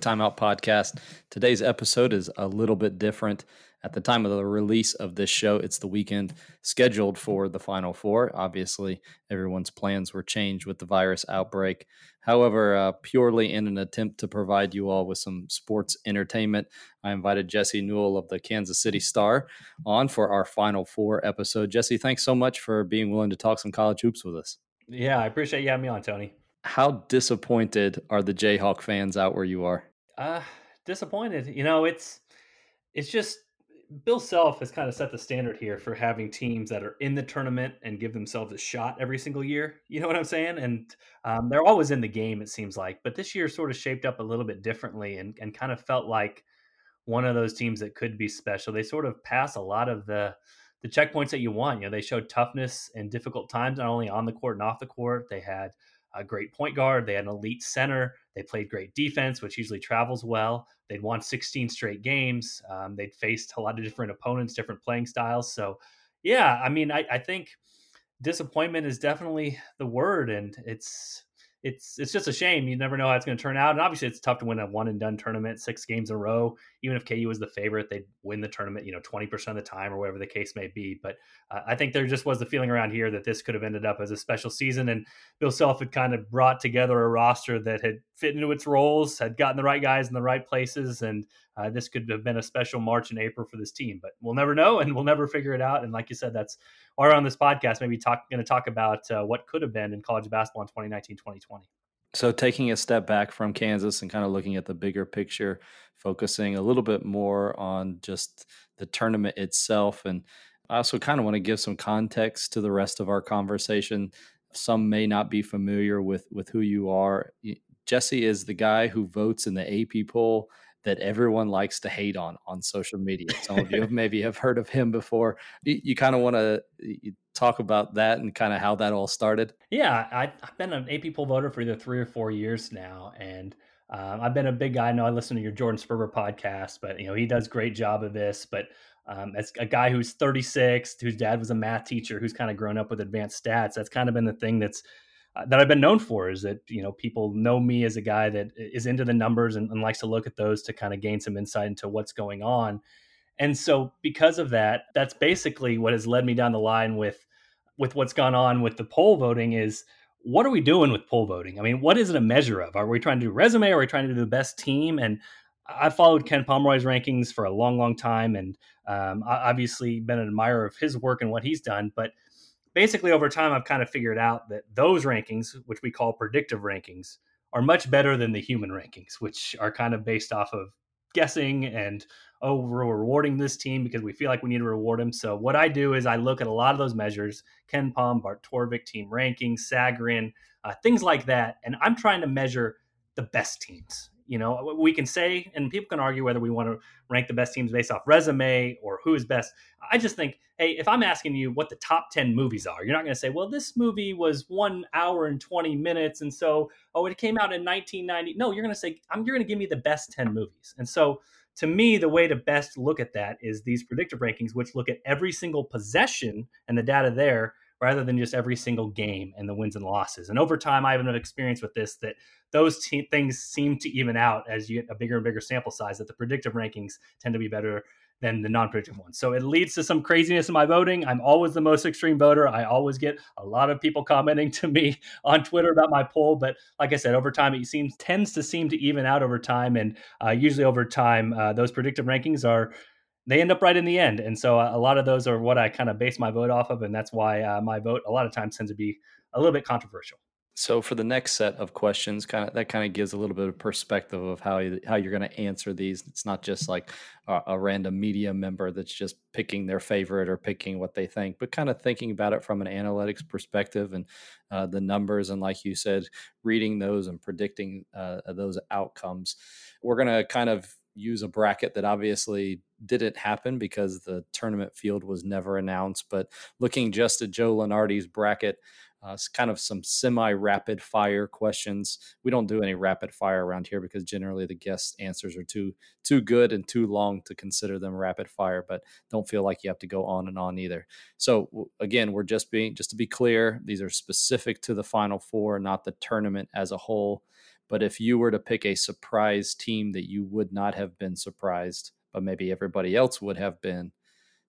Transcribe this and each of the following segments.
Timeout Podcast. Today's episode is a little bit different. At the time of the release of this show, it's the weekend scheduled for the Final Four. Obviously, everyone's plans were changed with the virus outbreak. However, uh, purely in an attempt to provide you all with some sports entertainment, I invited Jesse Newell of the Kansas City Star on for our Final Four episode. Jesse, thanks so much for being willing to talk some college hoops with us. Yeah, I appreciate you having me on, Tony. How disappointed are the Jayhawk fans out where you are? Uh, disappointed. You know, it's it's just Bill Self has kind of set the standard here for having teams that are in the tournament and give themselves a shot every single year. You know what I'm saying? And um, they're always in the game, it seems like. But this year sort of shaped up a little bit differently and, and kind of felt like one of those teams that could be special. They sort of pass a lot of the the checkpoints that you want. You know, they showed toughness in difficult times, not only on the court and off the court. They had a great point guard. They had an elite center. They played great defense, which usually travels well. They'd won 16 straight games. Um, they'd faced a lot of different opponents, different playing styles. So, yeah, I mean, I, I think disappointment is definitely the word, and it's it's it's just a shame. You never know how it's going to turn out. And obviously, it's tough to win a one and done tournament six games in a row. Even if KU was the favorite, they'd win the tournament, you know, twenty percent of the time or whatever the case may be. But uh, I think there just was the feeling around here that this could have ended up as a special season. And Bill Self had kind of brought together a roster that had fit into its roles, had gotten the right guys in the right places, and uh, this could have been a special March and April for this team. But we'll never know, and we'll never figure it out. And like you said, that's why on this podcast maybe talk going to talk about uh, what could have been in college basketball in 2019, 2020. So, taking a step back from Kansas and kind of looking at the bigger picture, focusing a little bit more on just the tournament itself. And I also kind of want to give some context to the rest of our conversation. Some may not be familiar with, with who you are. Jesse is the guy who votes in the AP poll that everyone likes to hate on on social media. Some of you have maybe have heard of him before. You, you kind of want to talk about that and kind of how that all started? Yeah, I, have been an AP poll voter for either three or four years now, and um, I've been a big guy. I know I listen to your Jordan Sperber podcast, but you know he does great job of this. But um, as a guy who's 36, whose dad was a math teacher, who's kind of grown up with advanced stats, that's kind of been the thing that's uh, that I've been known for is that you know people know me as a guy that is into the numbers and, and likes to look at those to kind of gain some insight into what's going on. And so because of that, that's basically what has led me down the line with with what's gone on with the poll voting is what are we doing with poll voting? I mean, what is it a measure of? Are we trying to do resume? Are we trying to do the best team? And I've followed Ken Pomeroy's rankings for a long, long time, and um, obviously been an admirer of his work and what he's done. But basically, over time, I've kind of figured out that those rankings, which we call predictive rankings, are much better than the human rankings, which are kind of based off of guessing and oh, we're rewarding this team because we feel like we need to reward them. So what I do is I look at a lot of those measures, KenPom, Bart Torvik, team rankings, Sagarin, uh, things like that. And I'm trying to measure the best teams. You know, we can say, and people can argue whether we want to rank the best teams based off resume or who is best. I just think, hey, if I'm asking you what the top 10 movies are, you're not going to say, well, this movie was one hour and 20 minutes. And so, oh, it came out in 1990. No, you're going to say, I'm, you're going to give me the best 10 movies. And so, to me, the way to best look at that is these predictive rankings, which look at every single possession and the data there rather than just every single game and the wins and losses. And over time, I have enough experience with this that those things seem to even out as you get a bigger and bigger sample size, that the predictive rankings tend to be better than the non-predictive ones. So it leads to some craziness in my voting. I'm always the most extreme voter. I always get a lot of people commenting to me on Twitter about my poll, but like I said, over time it seems tends to seem to even out over time, and uh, usually over time uh, those predictive rankings are they end up right in the end. And so uh, a lot of those are what I kind of base my vote off of, and that's why uh, my vote a lot of times tends to be a little bit controversial. So for the next set of questions, kind of that kind of gives a little bit of perspective of how you, how you're going to answer these. It's not just like a, a, random media member that's just picking their favorite or picking what they think, but kind of thinking about it from an analytics perspective and uh, the numbers and, like you said, reading those and predicting uh, those outcomes. We're going to kind of use a bracket that obviously didn't happen because the tournament field was never announced. But looking just at Joe Lunardi's bracket, uh, it's kind of some semi rapid fire questions. We don't do any rapid fire around here because generally the guest answers are too too good and too long to consider them rapid fire. But don't feel like you have to go on and on either. So again, we're just being just to be clear, these are specific to the Final Four, not the tournament as a whole But if you were to pick a surprise team that you would not have been surprised, but maybe everybody else would have been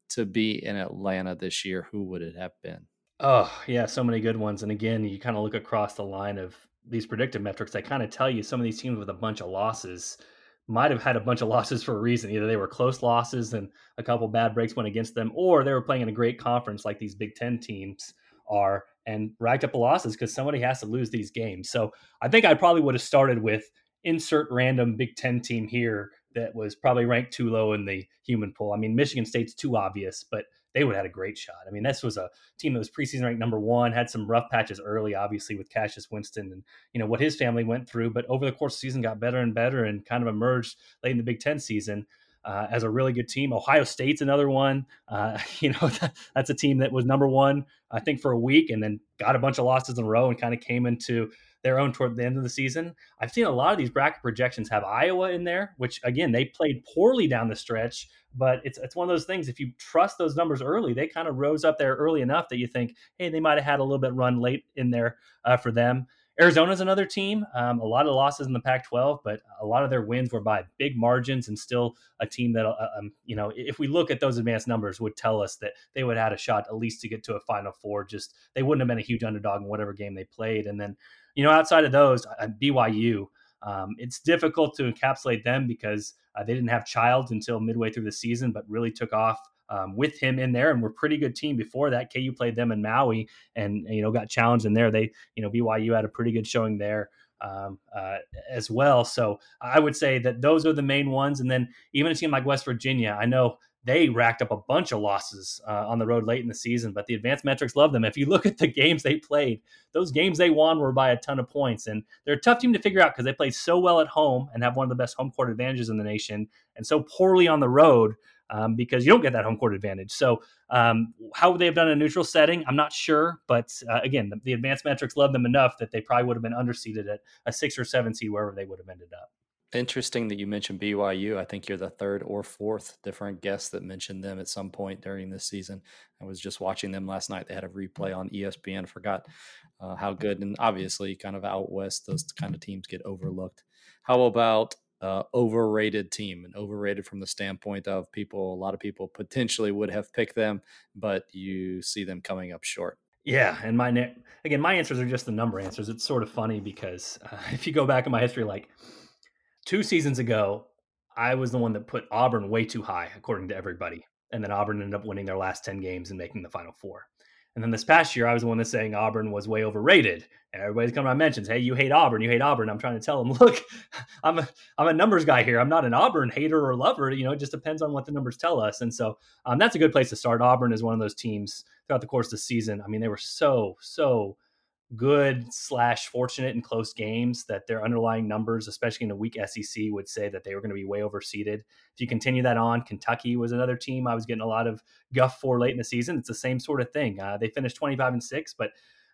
to be in Atlanta this year, who would it have been? Oh, yeah, so many good ones. And again, you kind of look across the line of these predictive metrics that kind of tell you some of these teams with a bunch of losses might have had a bunch of losses for a reason. Either they were close losses and a couple bad breaks went against them, or they were playing in a great conference like these Big Ten teams are and racked up the losses because somebody has to lose these games. So I think I probably would have started with insert random Big Ten team here that was probably ranked too low in the human pool. I mean, Michigan State's too obvious, but they would have had a great shot. I mean, this was a team that was preseason ranked number one, had some rough patches early, obviously with Cassius Winston and you know what his family went through, but over the course of the season got better and better and kind of emerged late in the Big Ten season. Uh, as a really good team. Ohio State's another one. Uh, you know, that, that's a team that was number one, I think, for a week and then got a bunch of losses in a row and kind of came into their own toward the end of the season. I've seen a lot of these bracket projections have Iowa in there, which again, they played poorly down the stretch but it's it's one of those things. If you trust those numbers early, they kind of rose up there early enough that you think, hey, they might have had a little bit run late in there uh, for them. Arizona's another team. Um, a lot of losses in the Pac-12, but a lot of their wins were by big margins, and still a team that, uh, um, you know, if we look at those advanced numbers, would tell us that they would have had a shot at least to get to a Final Four. Just they wouldn't have been a huge underdog in whatever game they played. And then, you know, outside of those, uh, BYU. Um, it's difficult to encapsulate them because uh, they didn't have Child until midway through the season, but really took off um, with him in there and were pretty good team before that. KU played them in Maui and you know got challenged in there. They you know BYU had a pretty good showing there. Um, uh, as well. So I would say that those are the main ones. And then even a team like West Virginia, I know they racked up a bunch of losses uh, on the road late in the season, but the advanced metrics love them. If you look at the games they played, those games they won were by a ton of points. And they're a tough team to figure out because they play so well at home and have one of the best home court advantages in the nation and so poorly on the road um, because you don't get that home court advantage. So, um, how they have done in a neutral setting, I'm not sure. But uh, again, the, the advanced metrics love them enough that they probably would have been underseeded at a six or seven seed wherever they would have ended up. Interesting that you mentioned BYU. I think you're the third or fourth different guest that mentioned them at some point during this season. I was just watching them last night. They had a replay on ESPN. Forgot uh, how good, and obviously, kind of out west, those kind of teams get overlooked. How about uh, overrated team and overrated from the standpoint of people? A lot of people potentially would have picked them, but you see them coming up short. Yeah, and my again, my answers are just the number answers. It's sort of funny because uh, if you go back in my history, like two seasons ago, I was the one that put Auburn way too high, according to everybody. And then Auburn ended up winning their last 10 games and making the final four. And then this past year, I was the one that's saying Auburn was way overrated. And everybody's coming on mentions, hey, you hate Auburn, you hate Auburn. I'm trying to tell them, look, I'm a I'm a numbers guy here. I'm not an Auburn hater or lover. You know, it just depends on what the numbers tell us. And so um, that's a good place to start. Auburn is one of those teams throughout the course of the season. I mean, they were so so good slash fortunate in close games that their underlying numbers, especially in a weak SEC, would say that they were going to be way overseeded. If you continue that on, Kentucky was another team I was getting a lot of guff for late in the season. It's the same sort of thing. Uh, they finished 25 and six, but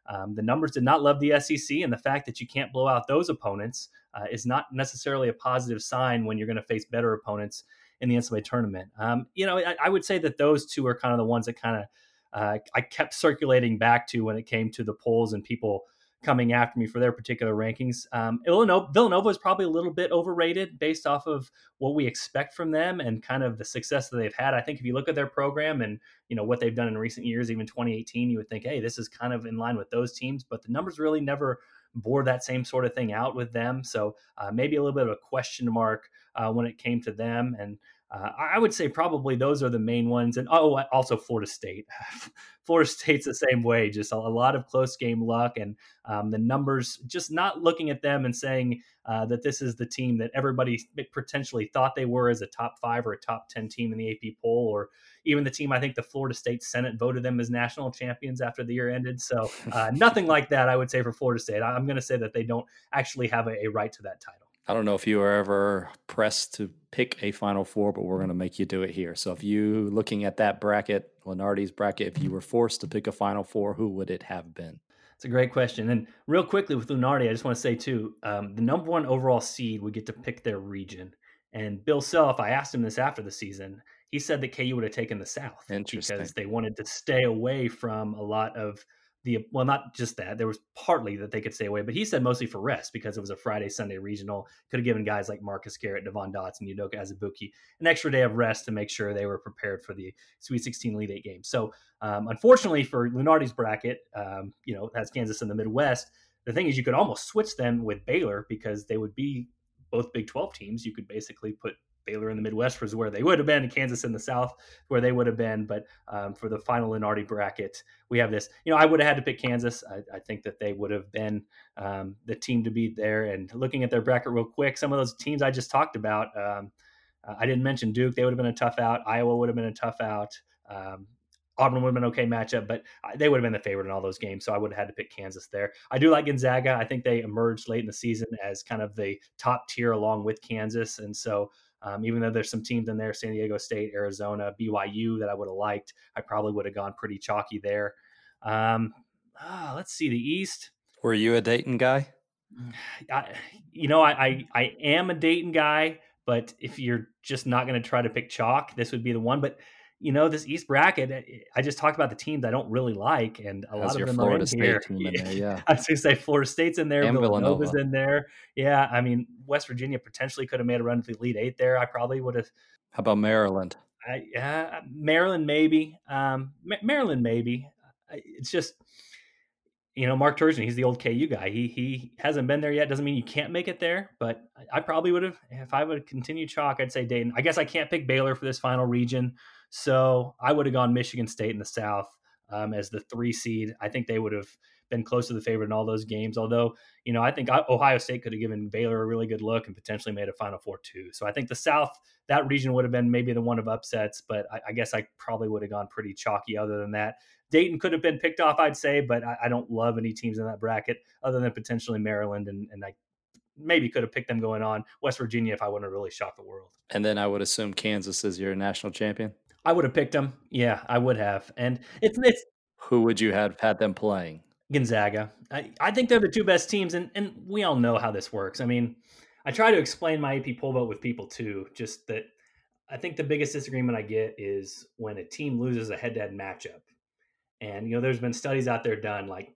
um, the numbers did not love the SEC, and the fact that you can't blow out those opponents uh, is not necessarily a positive sign when you're going to face better opponents in the NCAA tournament. Um, you know, I, I would say that those two are kind of the ones that kind of uh, I kept circulating back to when it came to the polls and people coming after me for their particular rankings. Um, Villanova, Villanova is probably a little bit overrated based off of what we expect from them and kind of the success that they've had. I think if you look at their program and you know what they've done in recent years, even 2018, you would think, hey, this is kind of in line with those teams. But the numbers really never bore that same sort of thing out with them. So uh, maybe a little bit of a question mark uh, when it came to them and. Uh, I would say probably those are the main ones, and oh, also Florida State. Florida State's the same way, just a, lot of close game luck, and um, the numbers. Just not looking at them and saying uh, that this is the team that everybody potentially thought they were as a top five or a top ten team in the AP poll, or even the team I think the Florida State Senate voted them as national champions after the year ended. So uh, nothing like that, I would say for Florida State. I'm going to say that they don't actually have a, a right to that title. I don't know if you were ever pressed to pick a Final Four, but we're going to make you do it here. So if you looking at that bracket, Lunardi's bracket, if you were forced to pick a Final Four, who would it have been? It's a great question. And real quickly with Lunardi, I just want to say too, um, the number one overall seed would get to pick their region. And Bill Self, I asked him this after the season. He said that KU would have taken the South because they wanted to stay away from a lot of the well, not just that. There was partly that they could stay away, but he said mostly for rest because it was a Friday Sunday regional. Could have given guys like Marcus Garrett, Devon Dotson, Udoka Azubuike an extra day of rest to make sure they were prepared for the Sweet 16 Elite Eight game. So, um, unfortunately for Lunardi's bracket, um, you know, has Kansas in the Midwest. The thing is, you could almost switch them with Baylor because they would be both Big 12 teams. You could basically put Baylor in the Midwest was where they would have been, and Kansas in the South where they would have been. But um, for the final Lunardi bracket, we have this. You know, I would have had to pick Kansas. I, I think that they would have been um, the team to beat there. And looking at their bracket real quick, some of those teams I just talked about. Um, I didn't mention Duke; they would have been a tough out. Iowa would have been a tough out. Um, Auburn would have been an okay matchup, but they would have been the favorite in all those games. So I would have had to pick Kansas there. I do like Gonzaga. I think they emerged late in the season as kind of the top tier along with Kansas. And so um, even though there's some teams in there, San Diego State, Arizona, BYU, that I would have liked, I probably would have gone pretty chalky there. Um, ah, let's see the East. Were you a Dayton guy? I, you know, I, I, I am a Dayton guy, but if you're just not going to try to pick chalk, this would be the one. But you know, this East bracket, eh, I just talked about the teams I don't really like, and a lot of them Florida are in State here. In there, yeah, I was going to say Florida State's in there, and Villanova's Villanova. in there. Yeah, I mean, West Virginia potentially could have made a run to the Elite Eight there. I probably would have. How about Maryland? I, yeah, Maryland maybe. Um, Maryland maybe. It's just you know, Mark Turgeon, he's the old KU guy. He he hasn't been there yet. Doesn't mean you can't make it there, but I probably would have if I would continue chalk. I'd say Dayton. I guess I can't pick Baylor for this final region. So I would have gone Michigan State in the South um, as the three seed. I think they would have been close to the favorite in all those games. Although, you know, I think Ohio State could have given Baylor a really good look and potentially made a Final Four too. So I think the South, that region would have been maybe the one of upsets, but I, I guess I probably would have gone pretty chalky other than that. Dayton could have been picked off, I'd say, but I, I don't love any teams in that bracket other than potentially Maryland and, and I maybe could have picked them going on West Virginia if I wouldn't have really shocked the world. And then I would assume Kansas is your national champion. I would have picked them. Yeah, I would have. And it's it's who would you have had them playing? Gonzaga. I, I think they're the two best teams, and and we all know how this works. I mean, I try to explain my AP poll vote with people too. Just that I think the biggest disagreement I get is when a team loses a head-to-head matchup. And you know, there's been studies out there done like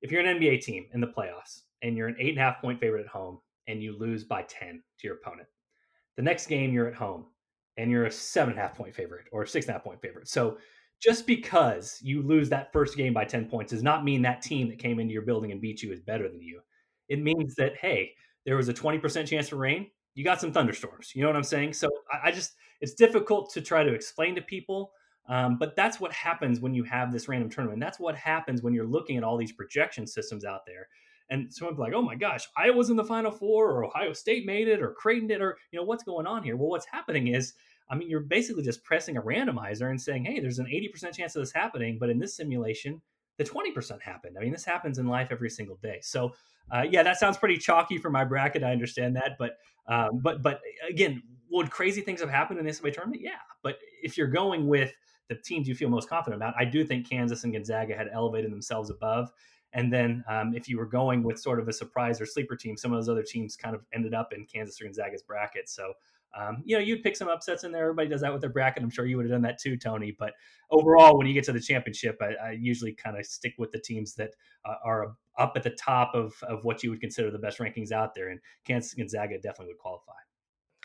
if you're an NBA team in the playoffs and you're an eight and a half point favorite at home and you lose by 10 to your opponent, the next game you're at home and you're a seven and a half point favorite or six and a half point favorite. So just because you lose that first game by 10 points does not mean that team that came into your building and beat you is better than you. It means that, hey, there was a 20% chance for rain. You got some thunderstorms. You know what I'm saying? So I, I just, it's difficult to try to explain to people. Um, but that's what happens when you have this random tournament. That's what happens when you're looking at all these projection systems out there. And someone's like, oh my gosh, Iowa's in the final four, or Ohio State made it, or Creighton did, or, you know, what's going on here? Well, what's happening is, I mean, you're basically just pressing a randomizer and saying, hey, there's an 80% chance of this happening. But in this simulation, the 20% happened. I mean, this happens in life every single day. So, uh, yeah, that sounds pretty chalky for my bracket. I understand that. But, um, but, but again, would crazy things have happened in this tournament? Yeah. But if you're going with the teams you feel most confident about, I do think Kansas and Gonzaga had elevated themselves above. And then um, if you were going with sort of a surprise or sleeper team, some of those other teams kind of ended up in Kansas or Gonzaga's bracket. So, um, you know, you'd pick some upsets in there. Everybody does that with their bracket. I'm sure you would have done that too, Tony. But overall, when you get to the championship, I, I usually kind of stick with the teams that uh, are up at the top of, of what you would consider the best rankings out there. And Kansas and Gonzaga definitely would qualify.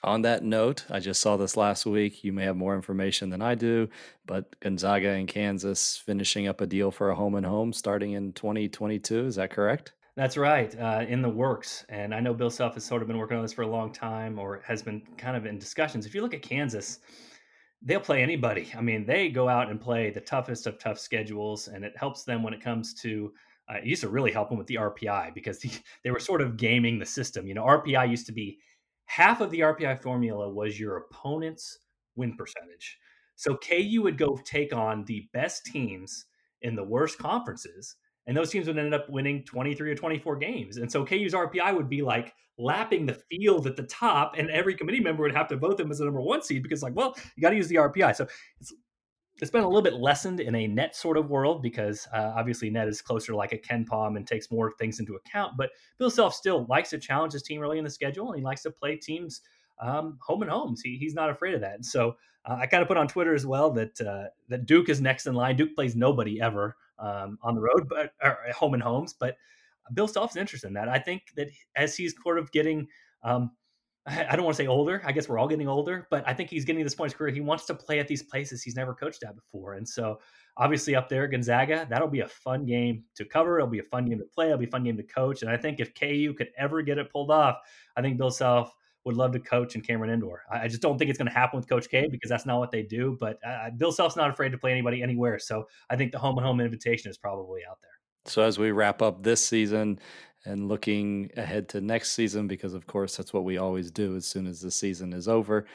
On that note, I just saw this last week. You may have more information than I do, but Gonzaga and Kansas finishing up a deal for a home and home starting in 2022. Is that correct? That's right, uh, in the works. And I know Bill Self has sort of been working on this for a long time or has been kind of in discussions. If you look at Kansas, they'll play anybody. I mean, they go out and play the toughest of tough schedules, and it helps them when it comes to. Uh, it used to really help them with the RPI because the, they were sort of gaming the system. You know, RPI used to be half of the RPI formula was your opponent's win percentage. So KU would go take on the best teams in the worst conferences, and those teams would end up winning 23 or 24 games. And so KU's RPI would be like lapping the field at the top, and every committee member would have to vote them as the number one seed because, like, well, you got to use the RPI. So it's it's been a little bit lessened in a net sort of world because uh, obviously net is closer like a KenPom and takes more things into account. But Bill Self still likes to challenge his team early in the schedule, and he likes to play teams um, home and homes. He, he's not afraid of that. So uh, I kind of put on Twitter as well that uh, that Duke is next in line. Duke plays nobody ever um, on the road, but or home and homes. But Bill Self is interested in that. I think that as he's sort of getting um, I don't want to say older. I guess we're all getting older, but I think he's getting to this point in his career. He wants to play at these places he's never coached at before. And so, obviously, up there, Gonzaga, that'll be a fun game to cover. It'll be a fun game to play. It'll be a fun game to coach. And I think if KU could ever get it pulled off, I think Bill Self would love to coach in Cameron Indoor. I just don't think it's going to happen with Coach K because that's not what they do. But uh, Bill Self's not afraid to play anybody anywhere. So I think the home and home invitation is probably out there. So as we wrap up this season, and looking ahead to next season because of course that's what we always do as soon as the season is over.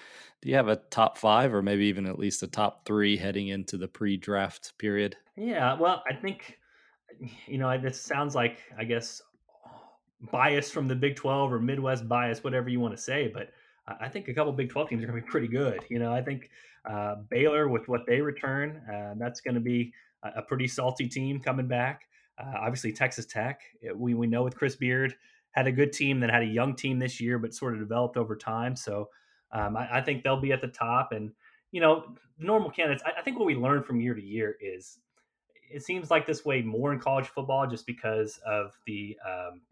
Do you have a top five or maybe even at least a top three heading into the pre-draft period? Yeah well i think you know this sounds like i guess bias from the big 12 or midwest bias whatever you want to say but i think a couple big 12 teams are going to be pretty good. You know i think uh, baylor with what they return uh, that's going to be a pretty salty team coming back uh, obviously, Texas Tech, uh, we, we know with Chris Beard, had a good team that had a young team this year, but sort of developed over time. So um, I, I, think they'll be at the top. And, you know, normal candidates, I, I, think what we learn from year to year is it seems like this way more in college football just because of the. Um,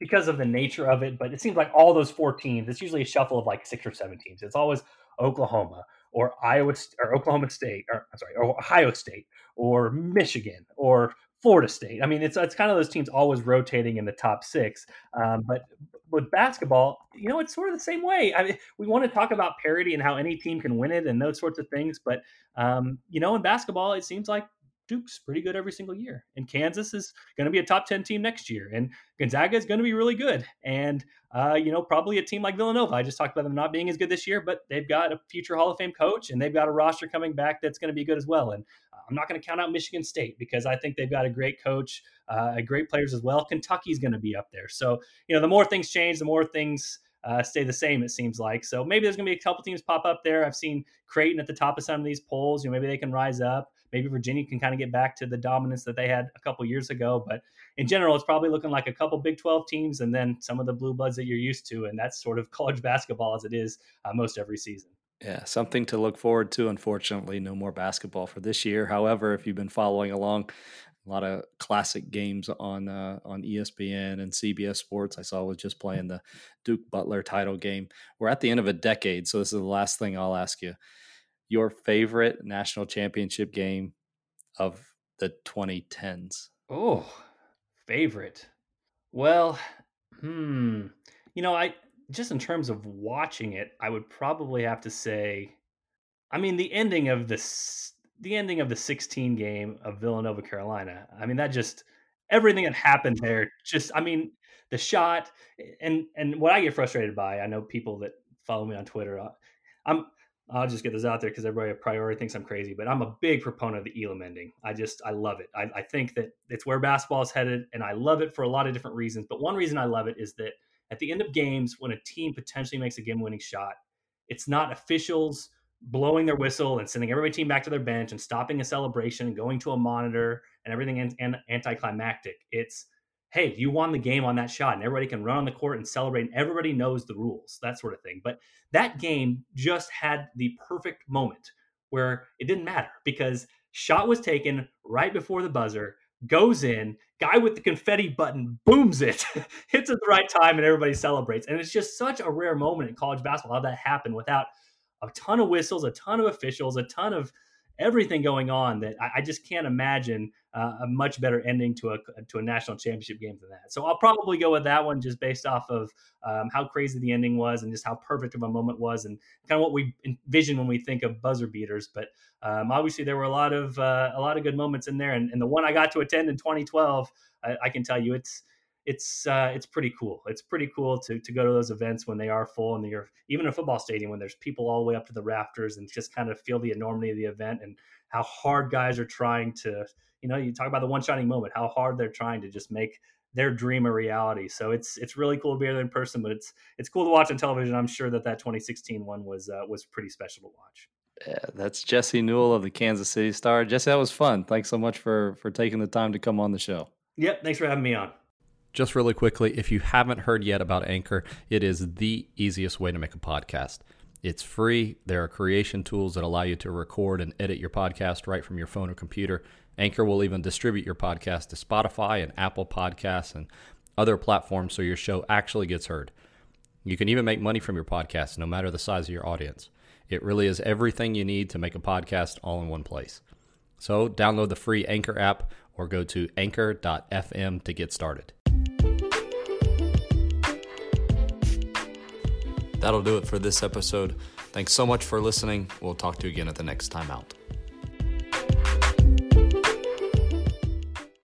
because of the nature of it, but it seems like all those four teams, it's usually a shuffle of like six or seven teams. It's always Oklahoma or Iowa or Oklahoma State, or I'm sorry, or Ohio State or Michigan or Florida State. I mean, it's it's kind of those teams always rotating in the top six. Um, but with basketball, you know, it's sort of the same way. I mean, we want to talk about parity and how any team can win it and those sorts of things. But um, you know, in basketball, it seems like Duke's pretty good every single year, and Kansas is going to be a top ten team next year, and Gonzaga is going to be really good, and uh, you know, probably a team like Villanova. I just talked about them not being as good this year, but they've got a future Hall of Fame coach, and they've got a roster coming back that's going to be good as well. And I'm not going to count out Michigan State because I think they've got a great coach, uh, great players as well. Kentucky's going to be up there. So, you know, the more things change, the more things uh, stay the same, it seems like. So maybe there's going to be a couple teams pop up there. I've seen Creighton at the top of some of these polls. You know, maybe they can rise up. Maybe Virginia can kind of get back to the dominance that they had a couple years ago. But in general, it's probably looking like a couple Big 12 teams and then some of the blue bloods that you're used to. And that's sort of college basketball as it is uh, most every season. Yeah, something to look forward to. Unfortunately, no more basketball for this year. However, if you've been following along, a lot of classic games on uh, on ESPN and CBS Sports. I saw was just playing the Duke Butler title game. We're at the end of a decade, so this is the last thing I'll ask you. Your favorite national championship game of the 2010s? Oh, favorite. Well, hmm. You know, I just in terms of watching it, I would probably have to say, I mean, the ending of this, the ending of the 16 game of Villanova Carolina. I mean, that just everything that happened there. Just, I mean, the shot and and what I get frustrated by. I know people that follow me on Twitter. Uh, I'm I'll just get this out there because everybody a priori thinks I'm crazy, but I'm a big proponent of the Elam ending. I just I love it. I, I think that it's where basketball is headed, and I love it for a lot of different reasons. But one reason I love it is that at the end of games when a team potentially makes a game winning shot, it's not officials blowing their whistle and sending every team back to their bench and stopping a celebration and going to a monitor and everything an- an- anticlimactic. It's hey, you won the game on that shot, and everybody can run on the court and celebrate, and everybody knows the rules, that sort of thing. But that game just had the perfect moment where it didn't matter because shot was taken right before the buzzer goes in, guy with the confetti button booms it, hits at the right time, and everybody celebrates. And it's just such a rare moment in college basketball how that happened without a ton of whistles, a ton of officials, a ton of everything going on that I, I just can't imagine uh, a much better ending to a to a national championship game than that. So I'll probably go with that one just based off of um, how crazy the ending was and just how perfect of a moment was and kind of what we envision when we think of buzzer beaters. But um, obviously there were a lot of uh, a lot of good moments in there, and, and, the one I got to attend in 2012, I, I can tell you it's it's uh, it's pretty cool. It's pretty cool to to go to those events when they are full and you're even a football stadium when there's people all the way up to the rafters and just kind of feel the enormity of the event and how hard guys are trying to you know you talk about the one shining moment how hard they're trying to just make their dream a reality. So it's it's really cool to be there in person, but it's it's cool to watch on television. I'm sure that that 2016 one was uh, was pretty special to watch. Yeah, that's Jesse Newell of the Kansas City Star. Jesse, that was fun. Thanks so much for for taking the time to come on the show. Yep, thanks for having me on. Just really quickly, if you haven't heard yet about Anchor, it is the easiest way to make a podcast. It's free. There are creation tools that allow you to record and edit your podcast right from your phone or computer. Anchor will even distribute your podcast to Spotify and Apple Podcasts and other platforms so your show actually gets heard. You can even make money from your podcast no matter the size of your audience. It really is everything you need to make a podcast all in one place. So download the free Anchor app or go to anchor.fm to get started. That'll do it for this episode. Thanks so much for listening. We'll talk to you again at the next time out.